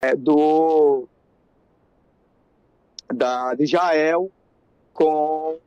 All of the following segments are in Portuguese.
é, do da, de Israel com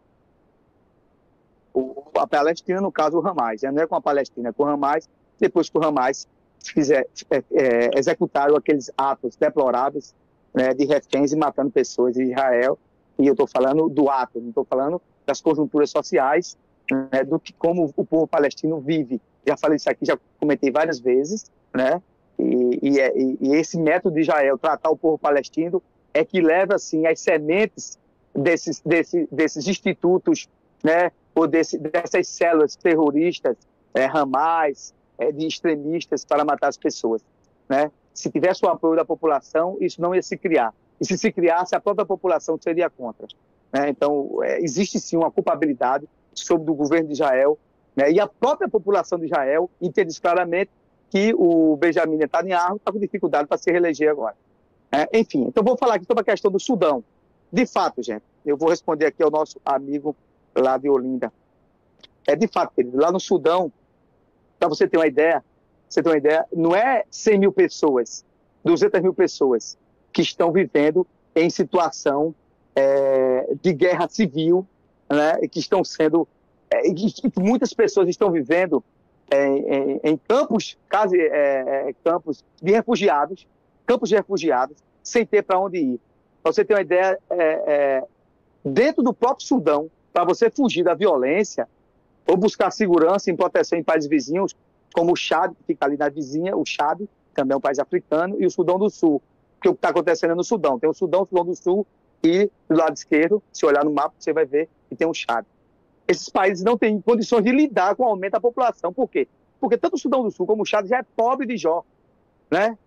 o, a Palestina, no caso o Hamas. Né? Não é com a Palestina, é com o Hamas. Depois que o Hamas fizer, é, é, executaram aqueles atos deploráveis né, de reféns e matando pessoas em Israel. E eu estou falando do ato, não estou falando das conjunturas sociais, né, do que como o povo palestino vive. Já falei isso aqui, já comentei várias vezes, né? E, e, é, e, esse método de Israel, tratar o povo palestino, é que leva, assim, as sementes desses, desse, desses institutos, né? Ou desse, dessas células terroristas, é, ramais, é, de extremistas para matar as pessoas, né? Se tivesse o apoio da população, isso não ia se criar. E se se criasse, a própria população seria contra. Né? Então, é, existe sim uma culpabilidade sobre o governo de Israel, né? e a própria população de Israel entende claramente que o Benjamin Netanyahu está com dificuldade para se reeleger agora. É, enfim, então vou falar aqui sobre a questão do Sudão. De fato, gente, eu vou responder aqui ao nosso amigo lá de Olinda. É de fato, querido, lá no Sudão, para você ter uma ideia, você ter uma ideia, não é 100 mil pessoas, 200 mil pessoas que estão vivendo em situação é, de guerra civil, né, que estão sendo, é, que muitas pessoas estão vivendo em, em campos, quase é, é, campos de refugiados, campos de refugiados, sem ter para onde ir. Para você ter uma ideia, é, é, dentro do próprio Sudão, para você fugir da violência ou buscar segurança e proteção em países vizinhos, como o Chad, que fica ali na vizinha, o Chad, também é um país africano, e o Sudão do Sul, que é o que está acontecendo no Sudão. Tem o Sudão, o Sudão do Sul, e do lado esquerdo, se olhar no mapa, você vai ver que tem o Chad esses países não têm condições de lidar com o aumento da população. Por quê? Porque tanto o Sudão do Sul como o Chad já é pobre de Jó, né?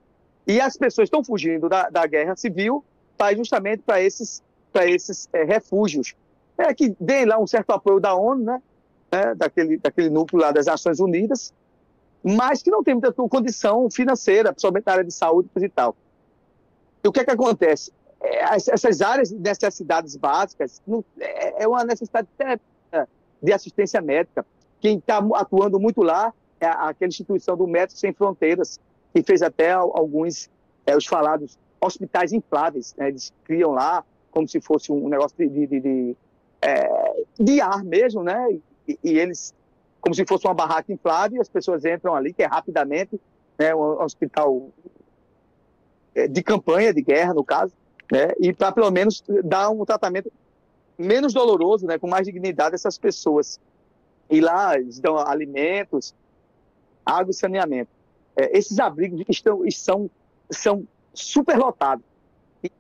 E as pessoas estão fugindo da, da guerra civil para justamente para esses, para esses é, refúgios. É que dê lá um certo apoio da ONU, né? É, daquele, daquele núcleo lá das Nações Unidas, mas que não tem muita condição financeira, principalmente na área de saúde e tal. E o que é que acontece? É, essas áreas de necessidades básicas é, é uma necessidade de assistência médica. Quem está atuando muito lá é aquela instituição do Médicos Sem Fronteiras, que fez até alguns, é, os falados, hospitais infláveis. Né? Eles criam lá como se fosse um negócio de, de, de, é, de ar mesmo, né? E, e, eles, como se fosse uma barraca inflável, e as pessoas entram ali, que é rapidamente, né? um hospital é, de campanha, de guerra, no caso, né? E para pelo menos dar um tratamento menos doloroso, né, com mais dignidade essas pessoas. E lá eles dão alimentos, água e saneamento. É, esses abrigos estão, são, são superlotados. E as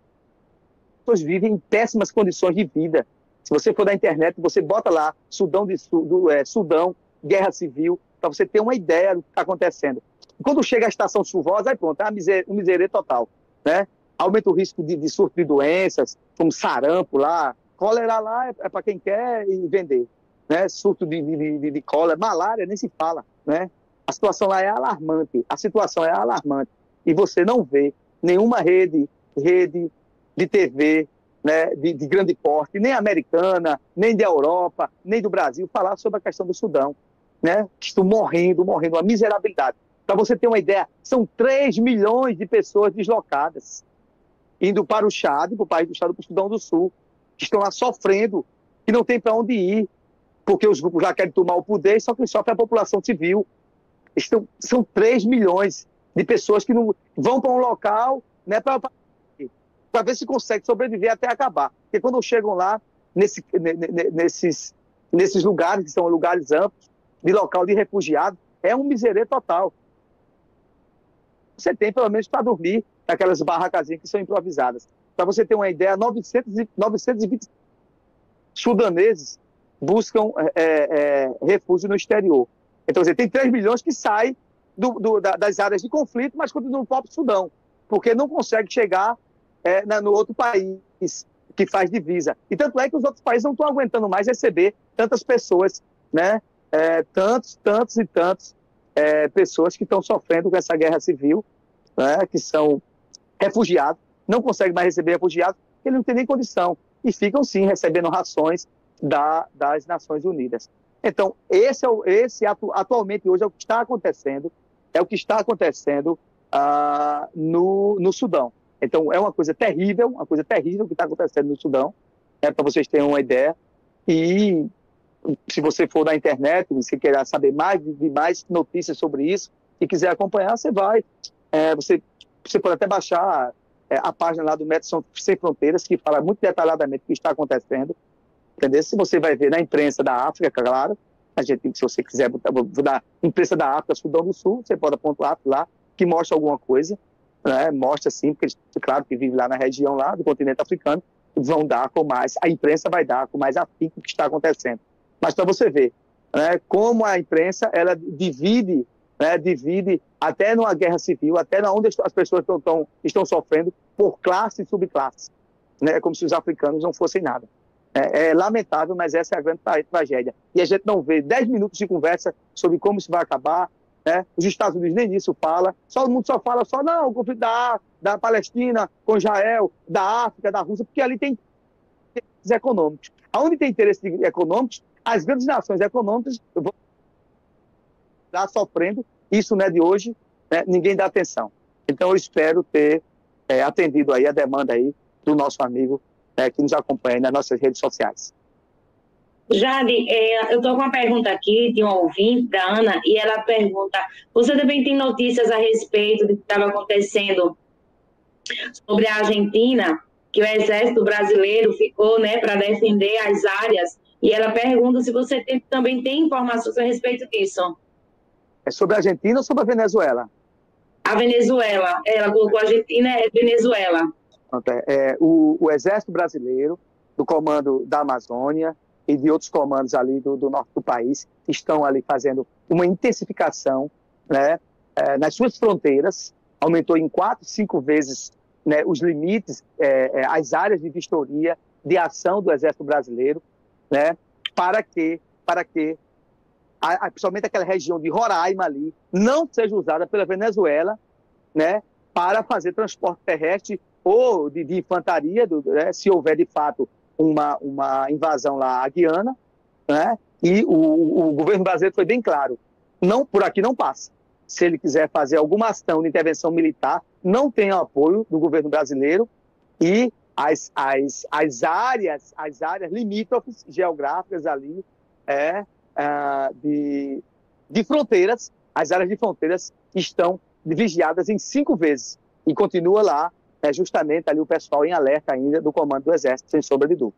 pessoas vivem em péssimas condições de vida. Se você for da internet, você bota lá Sudão, de, do, é, Sudão guerra civil, para você ter uma ideia do que está acontecendo. quando chega a estação chuvosa, aí pronto, é um miséria total. Né? Aumenta o risco de, de surto de doenças, como sarampo lá, Cólera lá é, é para quem quer e vender. Né? Surto de, de, de, de cólera, malária, nem se fala. Né? A situação lá é alarmante. A situação é alarmante. E você não vê nenhuma rede, rede de TV né, de, de, grande porte, nem americana, nem da Europa, nem do Brasil, falar sobre a questão do Sudão, né, estão morrendo, morrendo, uma miserabilidade. Para você ter uma ideia, são 3 milhões de pessoas deslocadas, indo para o Chad, para o país do Chad, para o Sudão do Sul que estão lá sofrendo, que não tem para onde ir, porque os grupos lá querem tomar o poder, só que sofre a população civil. Estão, são 3 milhões de pessoas que não vão para um local né, para ver se consegue sobreviver até acabar. Porque quando chegam lá, nesse, nesses, nesses lugares, que são lugares amplos, de local de refugiados, é um miserê total. Você tem pelo menos para dormir naquelas barracazinhas que são improvisadas. Para você ter uma ideia, 900, 920 sudaneses buscam é, é, refúgio no exterior. Então, você tem 3 milhões que saem do, do, da, das áreas de conflito, mas continuam no próprio Sudão, porque não consegue chegar é, na, no outro país que faz divisa. E tanto é que os outros países não estão aguentando mais receber tantas pessoas, né? É, tantos, tantos e tantos é, pessoas que estão sofrendo com essa guerra civil, né? que são refugiados não consegue mais receber refugiados, ele não tem nem condição. E ficam, sim, recebendo rações da, das Nações Unidas. Então, esse, é o, esse atu, atualmente hoje é o que está acontecendo, é o que está acontecendo uh, no, no Sudão. Então, é uma coisa terrível, uma coisa terrível que está acontecendo no Sudão, né, para vocês terem uma ideia. E se você for na internet, se querer saber mais de mais notícias sobre isso, e quiser acompanhar, você vai. É, você, você pode até baixar é, a página lá do Médicos Sem Fronteiras, que fala muito detalhadamente o que está acontecendo. Entendeu? Se você vai ver na imprensa da África, claro, a gente, se você quiser vou dar imprensa da África, Sudão do Sul, você pode apontar lá, que mostra alguma coisa, né? mostra sim, porque eles, claro que vive lá na região lá do continente africano, vão dar com mais, a imprensa vai dar com mais afinco o que está acontecendo. Mas para você ver, né, como a imprensa ela divide, né, divide até numa guerra civil, até onde as pessoas estão, estão, estão sofrendo por classe e subclasse, né, como se os africanos não fossem nada. É, é, lamentável, mas essa é a grande tragédia. E a gente não vê 10 minutos de conversa sobre como isso vai acabar. Né? Os Estados Unidos nem isso fala. Só o mundo só fala só, não, o conflito da, da Palestina com Israel, da África, da Rússia, porque ali tem interesses econômicos. Aonde tem interesses econômicos, as grandes nações econômicas vão estar sofrendo. Isso não é de hoje, né? ninguém dá atenção. Então eu espero ter é, atendido aí a demanda aí do nosso amigo né, que nos acompanha nas nossas redes sociais. Jade, é, eu estou com uma pergunta aqui de uma ouvinte, da Ana, e ela pergunta: você também tem notícias a respeito do que estava acontecendo sobre a Argentina, que o exército brasileiro ficou né, para defender as áreas, e ela pergunta se você tem, também tem informações a respeito disso. É sobre a Argentina ou sobre a Venezuela? A Venezuela. Ela colocou a Argentina é Venezuela. É, é, o, o, Exército Brasileiro, do Comando da Amazônia e de outros comandos ali do, do norte do país, estão ali fazendo uma intensificação né, é, nas suas fronteiras, aumentou em quatro, cinco vezes né, os limites, é, é, as áreas de vistoria, de ação do Exército Brasileiro, né, para que, para que a, a, principalmente aquela região de Roraima ali, não seja usada pela Venezuela né, para fazer transporte terrestre ou de, de infantaria, do, né, se houver de fato uma, uma invasão lá à Guiana, né, e o, o governo brasileiro foi bem claro, não por aqui não passa. Se ele quiser fazer alguma ação de intervenção militar, não tem apoio do governo brasileiro e as, as, as áreas, as áreas limítrofes geográficas ali é, uh, de, de fronteiras, as áreas de fronteiras estão vigiadas em cinco vezes e continua lá é justamente ali o pessoal em alerta ainda do comando do Exército, sem sombra de dúvida.